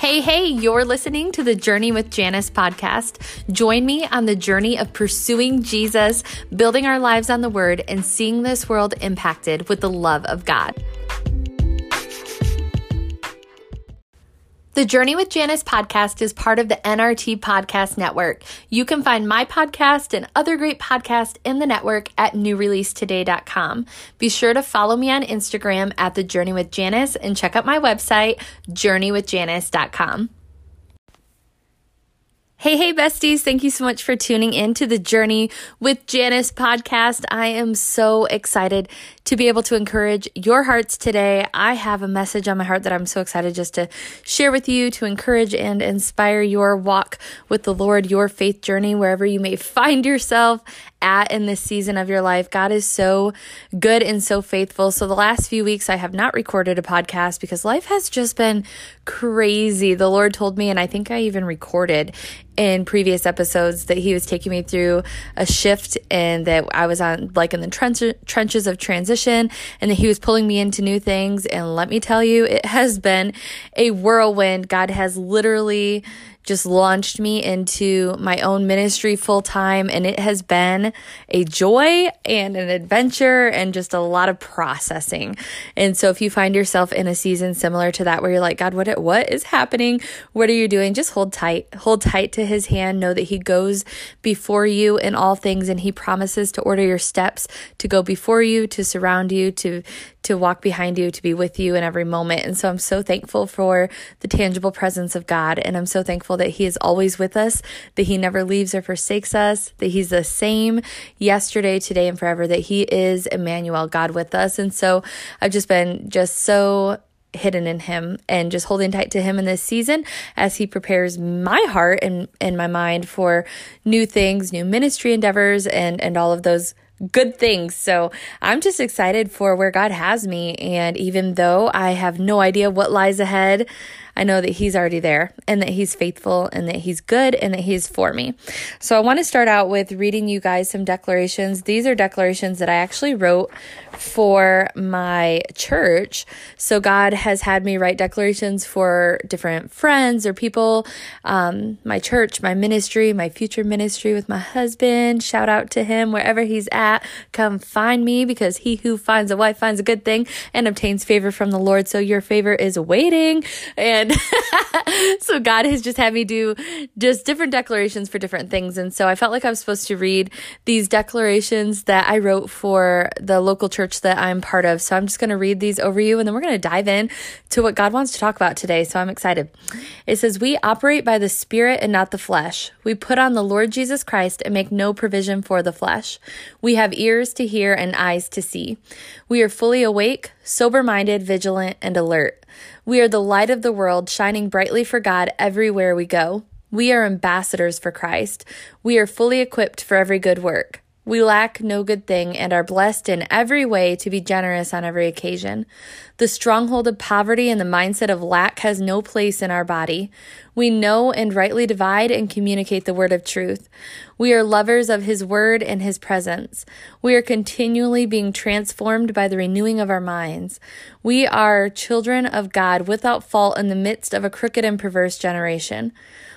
Hey, hey, you're listening to the Journey with Janice podcast. Join me on the journey of pursuing Jesus, building our lives on the Word, and seeing this world impacted with the love of God. The Journey with Janice podcast is part of the NRT Podcast Network. You can find my podcast and other great podcasts in the network at newreleasetoday.com. Be sure to follow me on Instagram at The Journey with Janice and check out my website, journeywithjanice.com. Hey, hey, besties. Thank you so much for tuning in to the Journey with Janice podcast. I am so excited to be able to encourage your hearts today. I have a message on my heart that I'm so excited just to share with you to encourage and inspire your walk with the Lord, your faith journey, wherever you may find yourself at in this season of your life. God is so good and so faithful. So, the last few weeks, I have not recorded a podcast because life has just been crazy. The Lord told me, and I think I even recorded in previous episodes that He was taking me through a shift and that I was on like in the trench- trenches of transition and that He was pulling me into new things. And let me tell you, it has been a whirlwind. God has literally just launched me into my own ministry full time. And it has been a joy and an adventure and just a lot of processing. And so if you find yourself in a season similar to that, where you're like, God, what, what is happening? What are you doing? Just hold tight, hold tight to his hand. Know that he goes before you in all things and he promises to order your steps to go before you, to surround you, to, to walk behind you, to be with you in every moment. And so I'm so thankful for the tangible presence of God. And I'm so thankful that He is always with us, that He never leaves or forsakes us, that He's the same yesterday, today, and forever, that He is Emmanuel, God with us. And so I've just been just so hidden in him and just holding tight to him in this season as he prepares my heart and, and my mind for new things, new ministry endeavors and and all of those good things. So I'm just excited for where God has me. And even though I have no idea what lies ahead, I know that He's already there and that He's faithful and that He's good and that He's for me. So I want to start out with reading you guys some declarations. These are declarations that I actually wrote for my church. So God has had me write declarations for different friends or people, um, my church, my ministry, my future ministry with my husband. Shout out to him wherever he's at. Come find me because he who finds a wife finds a good thing and obtains favor from the Lord. So your favor is waiting. And so God has just had me do just different declarations for different things. And so I felt like I was supposed to read these declarations that I wrote for the local church that I'm part of. So I'm just going to read these over you and then we're going to dive in to what God wants to talk about today. So I'm excited. It says, We operate by the Spirit and not the flesh. We put on the Lord Jesus Christ and make no provision for the flesh. We have ears to hear and eyes to see. We are fully awake, sober minded, vigilant, and alert. We are the light of the world, shining brightly for God everywhere we go. We are ambassadors for Christ. We are fully equipped for every good work. We lack no good thing and are blessed in every way to be generous on every occasion. The stronghold of poverty and the mindset of lack has no place in our body. We know and rightly divide and communicate the word of truth. We are lovers of his word and his presence. We are continually being transformed by the renewing of our minds. We are children of God without fault in the midst of a crooked and perverse generation.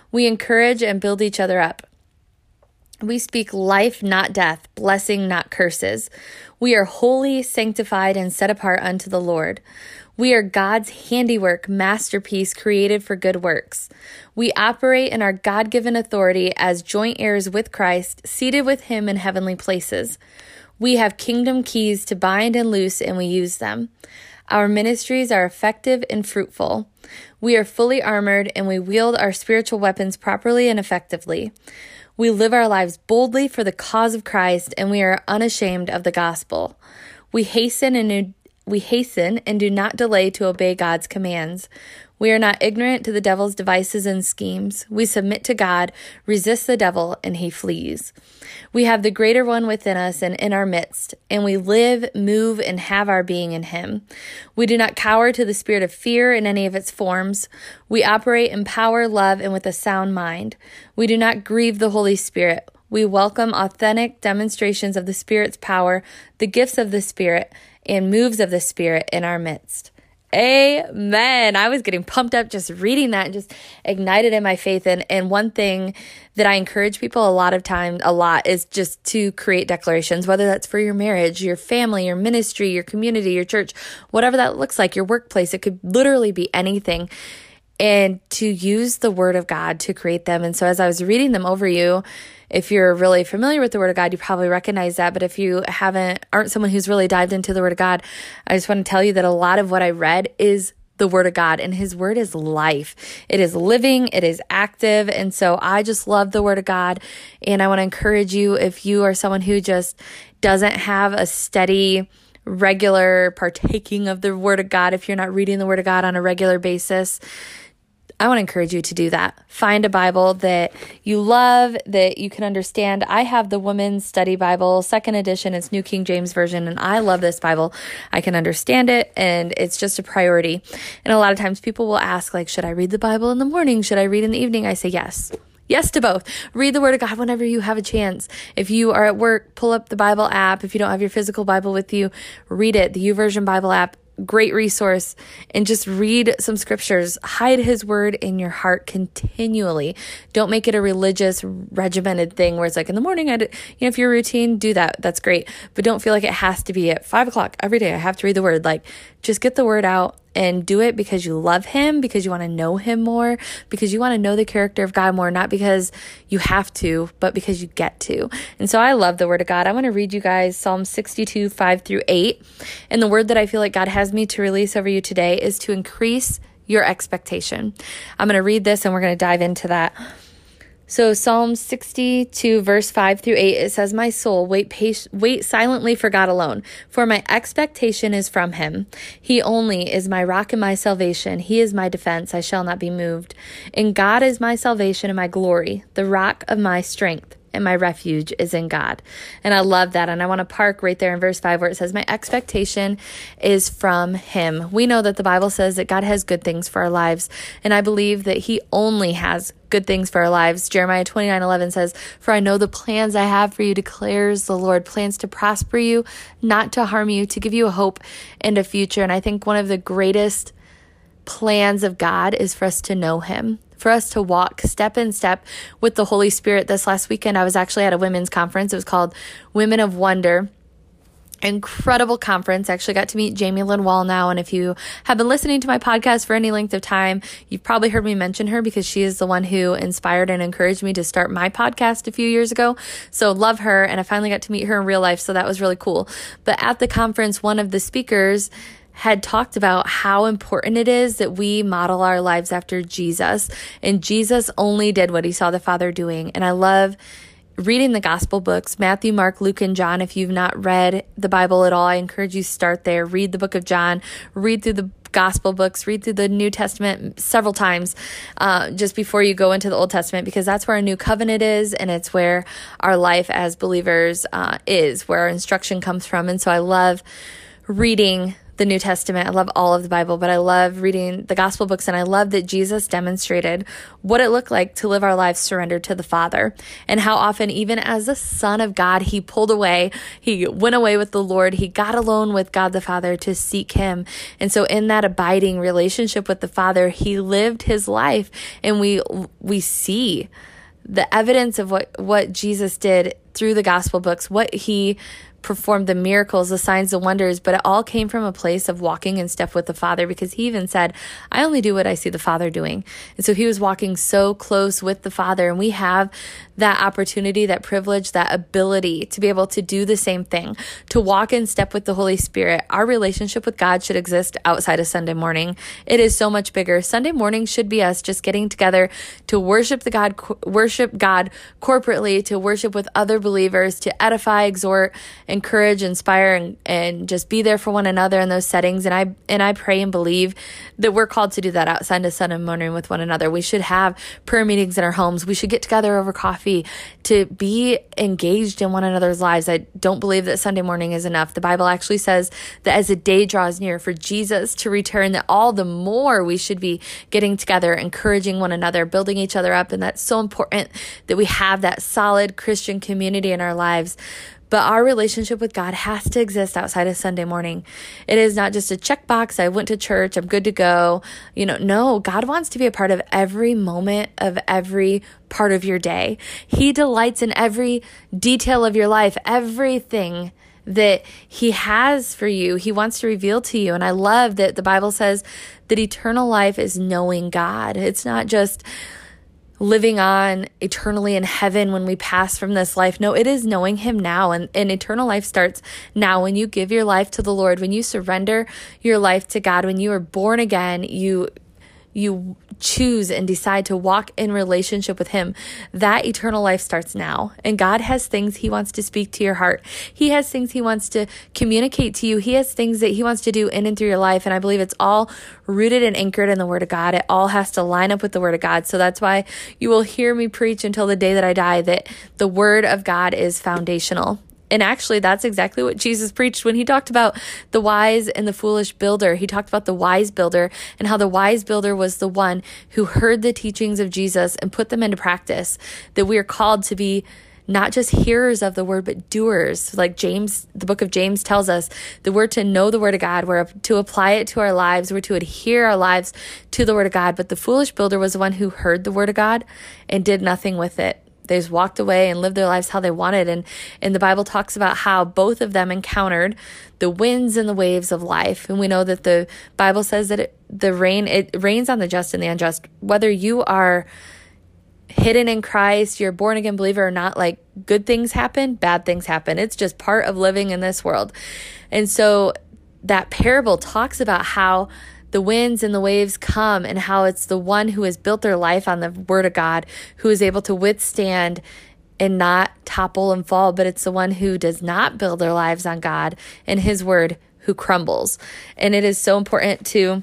We encourage and build each other up. We speak life, not death, blessing, not curses. We are holy, sanctified, and set apart unto the Lord. We are God's handiwork, masterpiece, created for good works. We operate in our God given authority as joint heirs with Christ, seated with Him in heavenly places. We have kingdom keys to bind and loose, and we use them. Our ministries are effective and fruitful. We are fully armored, and we wield our spiritual weapons properly and effectively. We live our lives boldly for the cause of Christ, and we are unashamed of the gospel. We hasten and we hasten and do not delay to obey God's commands. We are not ignorant to the devil's devices and schemes. We submit to God, resist the devil, and he flees. We have the greater one within us and in our midst, and we live, move, and have our being in him. We do not cower to the spirit of fear in any of its forms. We operate in power, love, and with a sound mind. We do not grieve the Holy Spirit. We welcome authentic demonstrations of the Spirit's power, the gifts of the Spirit, and moves of the Spirit in our midst. Amen. I was getting pumped up just reading that and just ignited in my faith. And, and one thing that I encourage people a lot of times, a lot, is just to create declarations, whether that's for your marriage, your family, your ministry, your community, your church, whatever that looks like, your workplace. It could literally be anything. And to use the word of God to create them. And so as I was reading them over you, if you're really familiar with the word of God, you probably recognize that. But if you haven't, aren't someone who's really dived into the word of God, I just want to tell you that a lot of what I read is the word of God and his word is life. It is living, it is active. And so I just love the word of God. And I want to encourage you if you are someone who just doesn't have a steady, regular partaking of the word of God, if you're not reading the word of God on a regular basis, I want to encourage you to do that. Find a Bible that you love, that you can understand. I have the Women's Study Bible, second edition. It's New King James Version, and I love this Bible. I can understand it, and it's just a priority. And a lot of times people will ask, like, should I read the Bible in the morning? Should I read in the evening? I say yes. Yes to both. Read the Word of God whenever you have a chance. If you are at work, pull up the Bible app. If you don't have your physical Bible with you, read it. The YouVersion Bible app great resource and just read some scriptures. Hide his word in your heart continually. Don't make it a religious, regimented thing where it's like in the morning, I, you know, if your routine, do that. That's great. But don't feel like it has to be at five o'clock every day. I have to read the word. Like just get the word out and do it because you love him, because you want to know him more, because you want to know the character of God more, not because you have to, but because you get to. And so I love the word of God. I want to read you guys Psalm 62, 5 through 8. And the word that I feel like God has me to release over you today is to increase your expectation. I'm going to read this and we're going to dive into that. So Psalm 62 verse 5 through 8 it says my soul wait patient, wait silently for God alone for my expectation is from him. He only is my rock and my salvation. He is my defense. I shall not be moved. And God is my salvation and my glory the rock of my strength and my refuge is in God. And I love that. And I want to park right there in verse 5 where it says, My expectation is from Him. We know that the Bible says that God has good things for our lives. And I believe that He only has good things for our lives. Jeremiah 29 11 says, For I know the plans I have for you, declares the Lord, plans to prosper you, not to harm you, to give you a hope and a future. And I think one of the greatest plans of God is for us to know Him, for us to walk step in step with the Holy Spirit. This last weekend, I was actually at a women's conference. It was called Women of Wonder incredible conference. I actually got to meet Jamie Lynn Wall now. And if you have been listening to my podcast for any length of time, you've probably heard me mention her because she is the one who inspired and encouraged me to start my podcast a few years ago. So love her. And I finally got to meet her in real life. So that was really cool. But at the conference, one of the speakers had talked about how important it is that we model our lives after Jesus. And Jesus only did what he saw the Father doing. And I love reading the gospel books Matthew, Mark, Luke, and John. If you've not read the Bible at all, I encourage you start there. Read the book of John, read through the gospel books, read through the New Testament several times uh, just before you go into the Old Testament because that's where our new covenant is and it's where our life as believers uh, is, where our instruction comes from. And so I love reading the New Testament. I love all of the Bible, but I love reading the gospel books and I love that Jesus demonstrated what it looked like to live our lives surrendered to the Father and how often, even as the Son of God, he pulled away, he went away with the Lord, he got alone with God the Father to seek him. And so in that abiding relationship with the Father, he lived his life and we, we see the evidence of what, what Jesus did through the gospel books, what he performed the miracles, the signs, the wonders, but it all came from a place of walking in step with the Father because he even said, I only do what I see the Father doing. And so he was walking so close with the Father. And we have that opportunity, that privilege, that ability to be able to do the same thing, to walk in step with the Holy Spirit. Our relationship with God should exist outside of Sunday morning. It is so much bigger. Sunday morning should be us just getting together to worship the God, worship God corporately, to worship with other believers, to edify, exhort, encourage, inspire, and, and just be there for one another in those settings. And I, and I pray and believe that we're called to do that outside of Sunday morning with one another. We should have prayer meetings in our homes. We should get together over coffee coffee, to be engaged in one another's lives. I don't believe that Sunday morning is enough. The Bible actually says that as the day draws near for Jesus to return, that all the more we should be getting together, encouraging one another, building each other up. And that's so important that we have that solid Christian community in our lives. But our relationship with God has to exist outside of Sunday morning. It is not just a checkbox. I went to church. I'm good to go. You know, no, God wants to be a part of every moment of every part of your day. He delights in every detail of your life, everything that he has for you. He wants to reveal to you. And I love that the Bible says that eternal life is knowing God. It's not just living on eternally in heaven when we pass from this life. No, it is knowing Him now. And, and eternal life starts now when you give your life to the Lord, when you surrender your life to God, when you are born again, you you choose and decide to walk in relationship with Him, that eternal life starts now. And God has things He wants to speak to your heart. He has things He wants to communicate to you. He has things that He wants to do in and through your life. And I believe it's all rooted and anchored in the Word of God. It all has to line up with the Word of God. So that's why you will hear me preach until the day that I die that the Word of God is foundational. And actually, that's exactly what Jesus preached when he talked about the wise and the foolish builder. He talked about the wise builder and how the wise builder was the one who heard the teachings of Jesus and put them into practice. That we are called to be not just hearers of the word, but doers. Like James, the book of James tells us that we're to know the word of God, we're to apply it to our lives, we're to adhere our lives to the word of God. But the foolish builder was the one who heard the word of God and did nothing with it they just walked away and lived their lives how they wanted. And and the bible talks about how both of them encountered the winds and the waves of life. And we know that the bible says that it, the rain it rains on the just and the unjust. Whether you are hidden in christ you're born again believer or not like good things happen bad things happen. It's just part of living in this world. And so that parable talks about how the winds and the waves come and how it's the one who has built their life on the word of God who is able to withstand and not topple and fall, but it's the one who does not build their lives on God and his word who crumbles. And it is so important to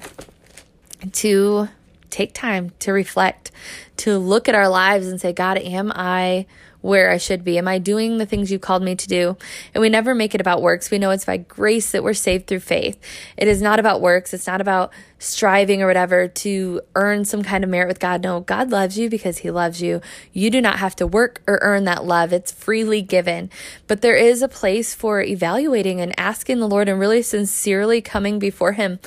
to take time to reflect, to look at our lives and say, God, am I where I should be? Am I doing the things you called me to do? And we never make it about works. We know it's by grace that we're saved through faith. It is not about works. It's not about striving or whatever to earn some kind of merit with God. No, God loves you because He loves you. You do not have to work or earn that love, it's freely given. But there is a place for evaluating and asking the Lord and really sincerely coming before Him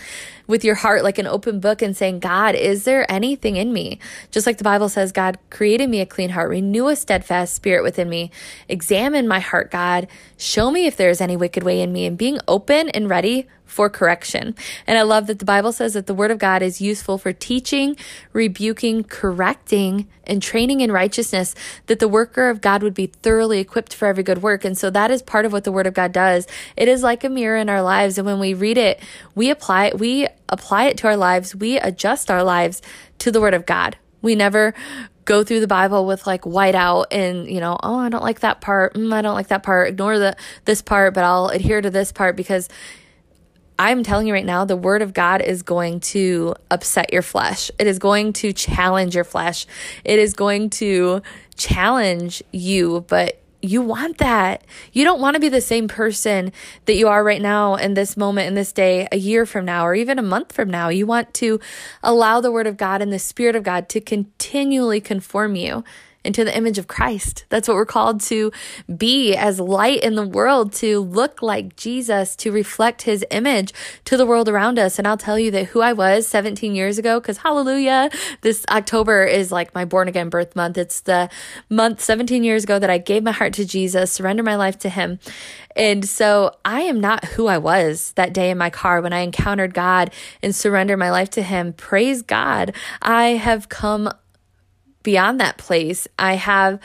with your heart like an open book and saying, God, is there anything in me? Just like the Bible says, God created me a clean heart, renew a steadfast spirit within me. Examine my heart, God. Show me if there is any wicked way in me and being open and ready for correction. And I love that the Bible says that the Word of God is useful for teaching, rebuking, correcting, and training in righteousness, that the worker of God would be thoroughly equipped for every good work. And so that is part of what the Word of God does. It is like a mirror in our lives. And when we read it, we apply it, we apply it to our lives, we adjust our lives to the Word of God. We never go through the Bible with like white out and, you know, oh, I don't like that part. Mm, I don't like that part. Ignore the, this part, but I'll adhere to this part because I'm telling you right now, the word of God is going to upset your flesh. It is going to challenge your flesh. It is going to challenge you, but you want that. You don't want to be the same person that you are right now in this moment, in this day, a year from now, or even a month from now. You want to allow the word of God and the spirit of God to continually conform you into the image of Christ. That's what we're called to be as light in the world, to look like Jesus, to reflect his image to the world around us. And I'll tell you that who I was 17 years ago, because hallelujah, this October is like my born again birth month. It's the month 17 years ago that I gave my heart to Jesus, surrendered my life to him. And so I am not who I was that day in my car when I encountered God and surrendered my life to Him. Praise God. I have come beyond that place. I have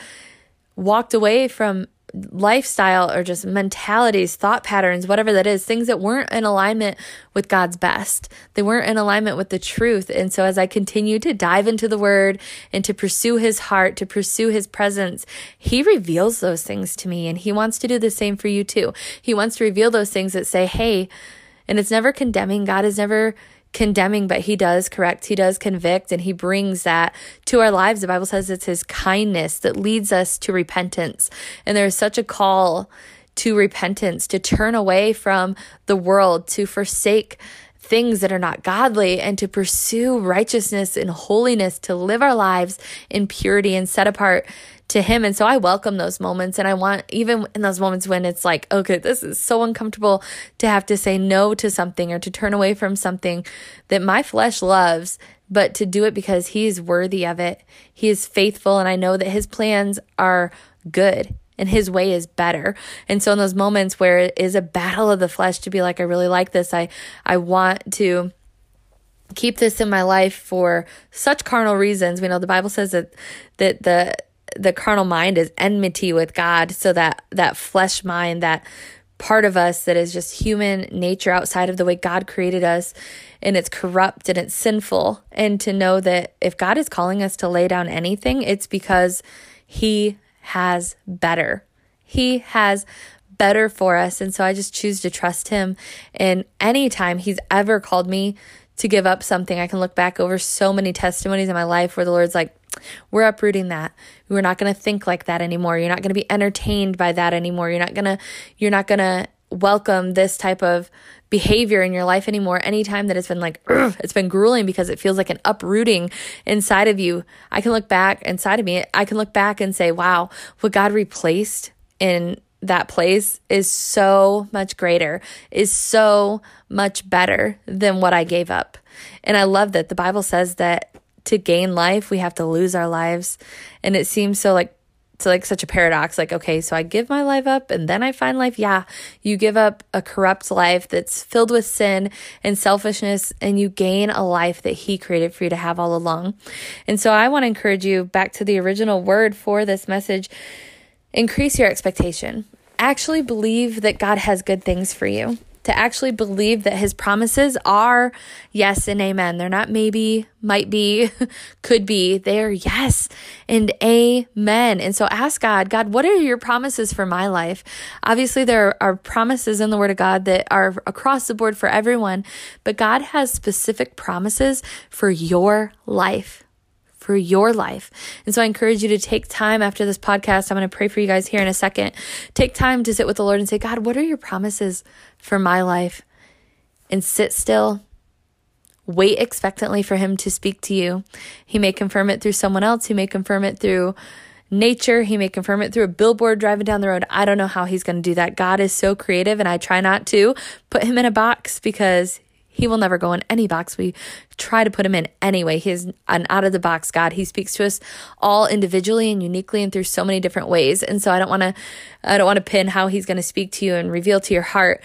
walked away from lifestyle or just mentalities, thought patterns, whatever that is, things that weren't in alignment with God's best. They weren't in alignment with the truth. And so as I continue to dive into the word and to pursue his heart, to pursue his presence, he reveals those things to me and he wants to do the same for you too. He wants to reveal those things that say, Hey, and it's never condemning. God is never condemning, but he does correct, he does convict, and he brings that to our lives. The Bible says it's his kindness that leads us to repentance. And there is such a call to repentance, to turn away from the world, to forsake things that are not godly and to pursue righteousness and holiness, to live our lives in purity and set apart to him. And so I welcome those moments. And I want, even in those moments when it's like, okay, this is so uncomfortable to have to say no to something or to turn away from something that my flesh loves, but to do it because he is worthy of it. He is faithful. And I know that his plans are good and his way is better. And so in those moments where it is a battle of the flesh to be like, I really like this, I, I want to keep this in my life for such carnal reasons. We know the Bible says that that the the carnal mind is enmity with God, so that that flesh mind, that part of us that is just human nature outside of the way God created us and it's corrupt and it's sinful and to know that if God is calling us to lay down anything it's because he has better. He has better for us and so I just choose to trust him and anytime he's ever called me to give up something I can look back over so many testimonies in my life where the Lord's like we're uprooting that. We're not going to think like that anymore. You're not going to be entertained by that anymore. You're not going to you're not going to welcome this type of behavior in your life anymore anytime that it's been like it's been grueling because it feels like an uprooting inside of you i can look back inside of me i can look back and say wow what god replaced in that place is so much greater is so much better than what i gave up and i love that the bible says that to gain life, we have to lose our lives. And it seems so like it's like such a paradox like okay so i give my life up and then i find life. Yeah you give up a corrupt life that's filled with sin and selfishness and you gain a life that he created for you to have all along. And so i want to encourage you back to the original word for this message increase your expectation. Actually believe that god has good things for you to actually believe that his promises are yes and amen. They're not maybe, might be, could be. They're yes and amen. And so ask God, God, what are your promises for my life? Obviously, there are promises in the Word of God that are across the board for everyone, but God has specific promises for your life for your life. And so I encourage you to take time after this podcast. I'm going to pray for you guys here in a second. Take time to sit with the Lord and say, God, what are your promises for my life? And sit still. Wait expectantly for Him to speak to you. He may confirm it through someone else, He may confirm it through nature. He may confirm it through a billboard driving down the road. I don't know how he's going to do that. God is so creative, and I try not to put him in a box because he will never go in any box we try to put him in anyway. He is an out of the box God. He speaks to us all individually and uniquely and through so many different ways. And so I don't want to I don't want to pin how he's going to speak to you and reveal to your heart,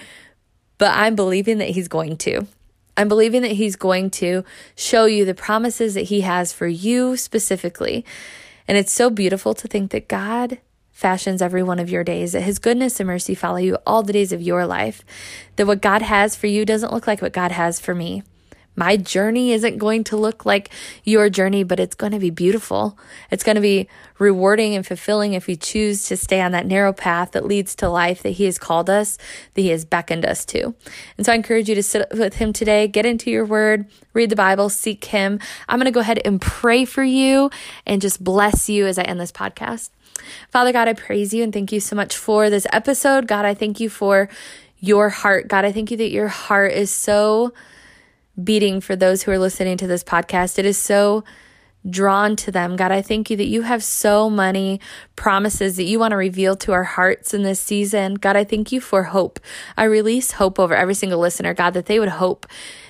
but I'm believing that he's going to. I'm believing that he's going to show you the promises that he has for you specifically. And it's so beautiful to think that God fashions every one of your days, that His goodness and mercy follow you all the days of your life, that what God has for you doesn't look like what God has for me. My journey isn't going to look like your journey, but it's going to be beautiful. It's going to be rewarding and fulfilling if we choose to stay on that narrow path that leads to life that He has called us, that He has beckoned us to. And so I encourage you to sit with Him today, get into your word, read the Bible, seek Him. I'm going to go ahead and pray for you and just bless you as I end this podcast. Father God, I praise you and thank you so much for this episode. God, I thank you for your heart. God, I thank you that your heart is so beating for those who are listening to this podcast. It is so drawn to them. God, I thank you that you have so many promises that you want to reveal to our hearts in this season. God, I thank you for hope. I release hope over every single listener, God, that they would hope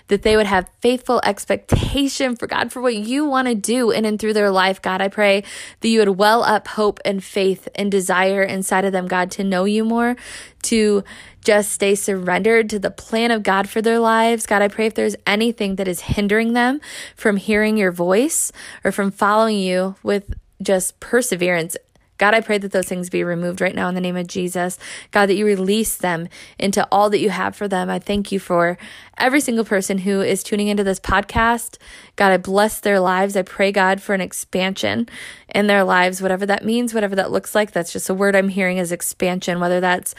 that they would have faithful expectation for God, for what you want to do in and through their life. God, I pray that you would well up hope and faith and desire inside of them, God, to know you more, to just stay surrendered to the plan of God for their lives. God, I pray if there's anything that is hindering them from hearing your voice or from following you with just perseverance God, I pray that those things be removed right now in the name of Jesus. God, that you release them into all that you have for them. I thank you for every single person who is tuning into this podcast. God, I bless their lives. I pray, God, for an expansion in their lives, whatever that means, whatever that looks like. That's just a word I'm hearing is expansion, whether that's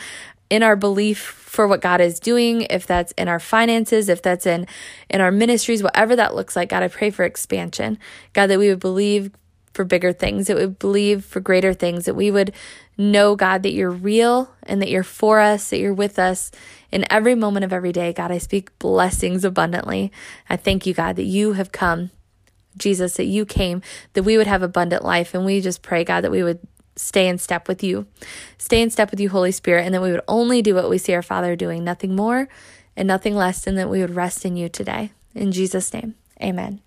in our belief for what God is doing, if that's in our finances, if that's in in our ministries, whatever that looks like, God, I pray for expansion. God, that we would believe for bigger things, that we believe for greater things, that we would know, God, that you're real and that you're for us, that you're with us in every moment of every day. God, I speak blessings abundantly. I thank you, God, that you have come, Jesus, that you came, that we would have abundant life. And we just pray, God, that we would stay in step with you, stay in step with you, Holy Spirit, and that we would only do what we see our Father doing, nothing more and nothing less than that we would rest in you today. In Jesus' name, amen.